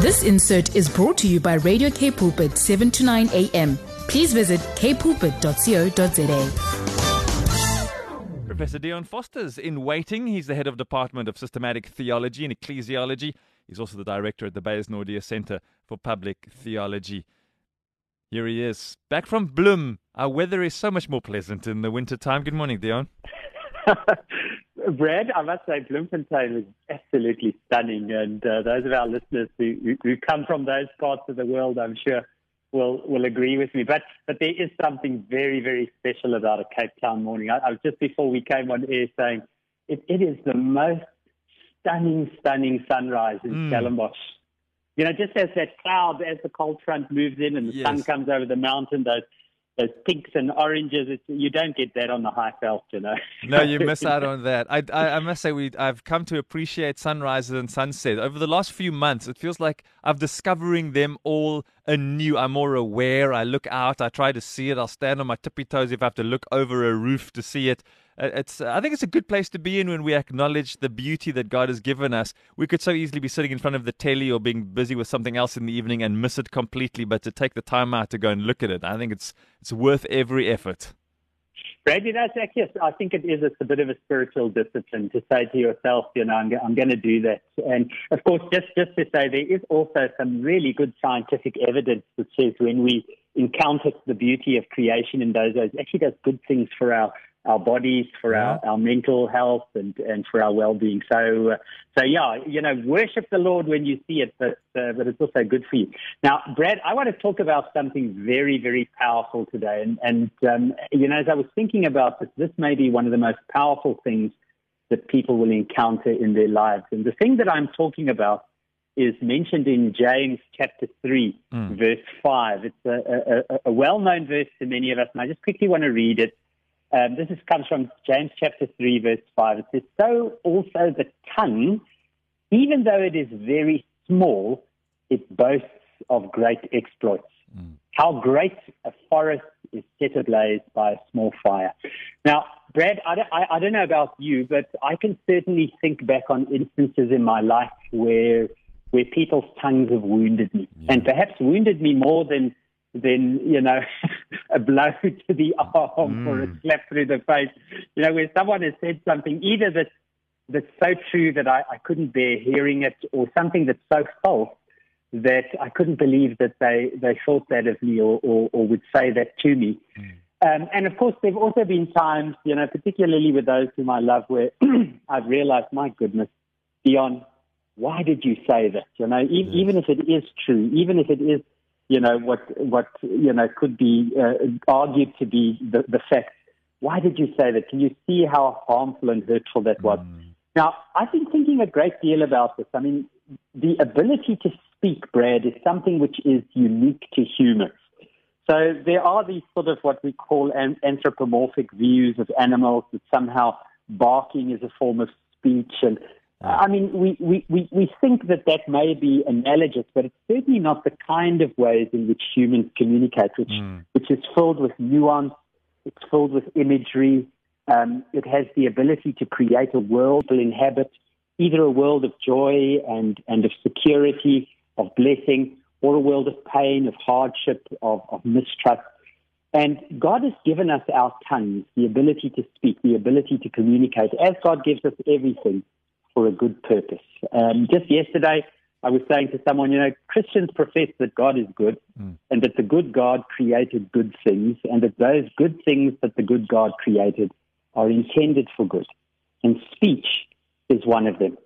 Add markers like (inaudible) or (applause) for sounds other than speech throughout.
This insert is brought to you by Radio K Pulpit 7 to 9 a.m. Please visit kpulpit.co.za. Professor Dion Forster's in waiting. He's the head of Department of Systematic Theology and Ecclesiology. He's also the director at the Beyers Naudé Center for Public Theology. Here he is, back from Bloem. Our weather is so much more pleasant in the winter time. Good morning, Dion. (laughs) Brad, I must say, Bloemfontein is absolutely stunning, and uh, those of our listeners who, who come from those parts of the world, I'm sure, will will agree with me. But but there is something very very special about a Cape Town morning. I, I was just before we came on air saying it, it is the most stunning stunning sunrise in mm. Stellenbosch. You know, just as that cloud, as the cold front moves in and the yes. sun comes over the mountain, those those pinks and oranges. It's, you don't get that on the high Highveld, you know. no, you (laughs) miss out on that. I, I, I, must say, we I've come to appreciate sunrises and sunsets over the last few months. It feels like I'm discovering them all anew. I'm more aware. I look out. I try to see it. I'll stand on my tippy toes if I have to look over a roof to see it. Uh, it's I think it's a good place to be in when we acknowledge the beauty that God has given us. We could so easily be sitting in front of the telly or being busy with something else in the evening and miss it completely, but to take the time out to go and look at it, I think it's it's worth every effort. Brady, that's yes. I think it is. It's a bit of a spiritual discipline to say to yourself, you know, I'm, I'm going to do that. And of course, just just to say, there is also some really good scientific evidence that says when we encounter the beauty of creation in those, it actually does good things for our our bodies, for yeah. our, our mental health, and, and for our well-being. So, uh, so yeah, you know, worship the Lord when you see it, but uh, but it's also good for you. Now, Brad, I want to talk about something very, very powerful today, and and um, you know, as I was thinking about this, this may be one of the most powerful things that people will encounter in their lives, and the thing that I'm talking about is mentioned in James chapter 3, mm. verse 5. It's a, a, a well known verse to many of us, and I just quickly want to read it. Um, this is, comes from James chapter 3, verse 5. It says, So also the tongue, even though it is very small, it boasts of great exploits. Mm. How great a forest is set ablaze by a small fire. Now, Brad, I don't, I, I don't know about you, but I can certainly think back on instances in my life where where people's tongues have wounded me, yeah. and perhaps wounded me more than than you know (laughs) a blow to the arm mm. or a mm. slap through the face. You know, where someone has said something either that's that's so true that I, I couldn't bear hearing it, or something that's so false that I couldn't believe that they they thought that of me or or, or would say that to me. Mm. Um, and of course, there have also been times, you know, particularly with those whom I love, where (clears throat) I've realized, my goodness, Dion, why did you say that? You know, e- yes. even if it is true, even if it is you know, what, what, you know, could be uh, argued to be the, the fact. Why did you say that? Can you see how harmful and hurtful that was? Mm. Now, I've been thinking a great deal about this. I mean, the ability to speak, Brad, is something which is unique to humans. So there are these sort of what we call anthropomorphic views of animals that somehow barking is a form of speech and I mean, we, we, we, we think that that may be analogous, but it's certainly not the kind of ways in which humans communicate, which, mm. which is filled with nuance, it's filled with imagery, um, it has the ability to create a world to inhabit, either a world of joy and, and of security, of blessing, or a world of pain, of hardship, of, of mistrust. And God has given us our tongues, the ability to speak, the ability to communicate, as God gives us everything for a good purpose. Um, just yesterday, I was saying to someone, you know, Christians profess that God is good mm. and that the good God created good things and that those good things that the good God created are intended for good. And speech is one of them.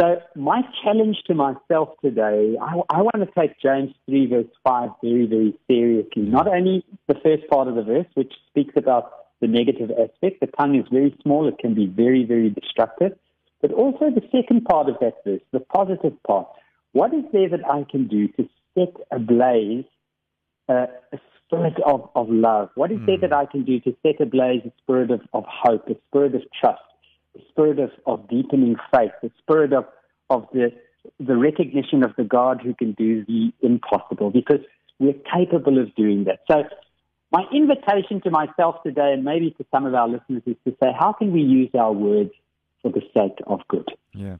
So my challenge to myself today, I, I want to take James 3 verse 5 very, very seriously. Not only the first part of the verse, which speaks about the negative aspect. The tongue is very small. It can be very, very destructive. But also the second part of that verse, the positive part. What is there that I can do to set ablaze uh, a spirit of, of love? What is mm. there hmm. that I can do to set ablaze a spirit of, of hope, a spirit of trust, a spirit of, of deepening faith, a spirit of, of the, the recognition of the God who can do the impossible? Because we're capable of doing that. So my invitation to myself today, and maybe to some of our listeners, is to say, how can we use our words for the sake of good. Yeah.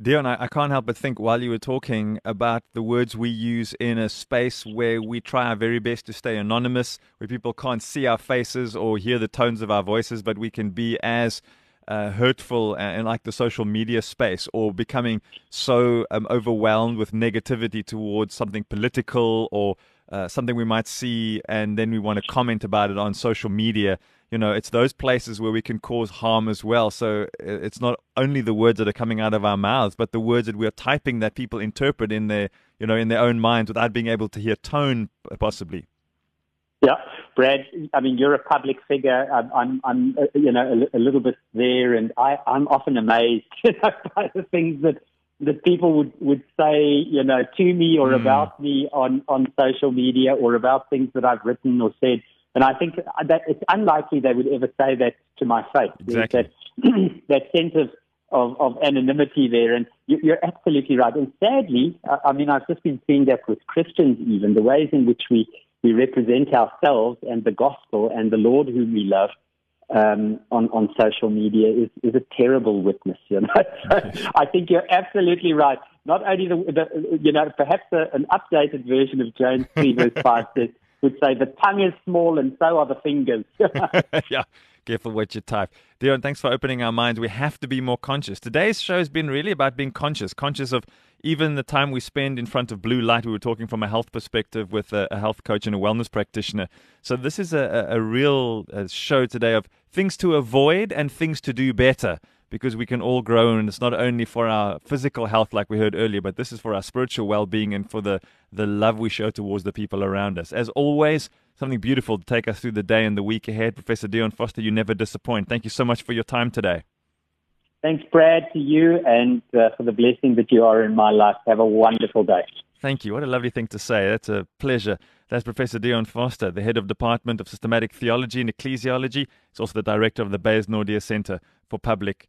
Dion, I, I, can't help but think while you were talking about the words we use in a space where we try our very best to stay anonymous, where people can't see our faces or hear the tones of our voices, but we can be as uh, hurtful in like the social media space or becoming so um, overwhelmed with negativity towards something political or uh, something we might see and then we want to comment about it on social media you know, it's those places where we can cause harm as well. So it's not only the words that are coming out of our mouths, but the words that we are typing that people interpret in their, you know, in their own minds without being able to hear tone, possibly. Yeah, Brad. I mean, you're a public figure. I'm, I'm, I'm uh, you know, a, a, little bit there, and I, I'm often amazed (laughs) you know, by the things that that people would, would say, you know, to me or mm. about me on on social media or about things that I've written or said. And I think that it's unlikely they would ever say that to my face. Exactly. That, (clears throat) that sense of, of, of, anonymity there. And you, are absolutely right. And sadly, I mean, I've just been seeing that with Christians even, the ways in which we, we represent ourselves and the gospel and the Lord whom we love um, on, on social media is, is a terrible witness. You know, so (laughs) I think you're absolutely right. Not only the, the you know, perhaps a, an updated version of James 3 verse 5 says, would say the tongue is small and so are the fingers. (laughs) (laughs) yeah. Careful what you type. Dion, thanks for opening our minds. We have to be more conscious. Today's show has been really about being conscious, conscious of even the time we spend in front of blue light. We were talking from a health perspective with a, a health coach and a wellness practitioner. So, this is a, a, a real uh, show today of things to avoid and things to do better because we can all grow and it's not only for our physical health like we heard earlier but this is for our spiritual well-being and for the the love we show towards the people around us. As always something beautiful to take us through the day and the week ahead. Professor dion forster you never disappoint. Thank you so much for your time today. Thanks brad to you and uh, for the blessing that you are in my life. Have a wonderful day. Thank you. What a lovely thing to say. That's a pleasure. That's Professor Dion Forster, the head of Department of Systematic Theology and Ecclesiology. He's also the director of the Beyers Naudé Center for Public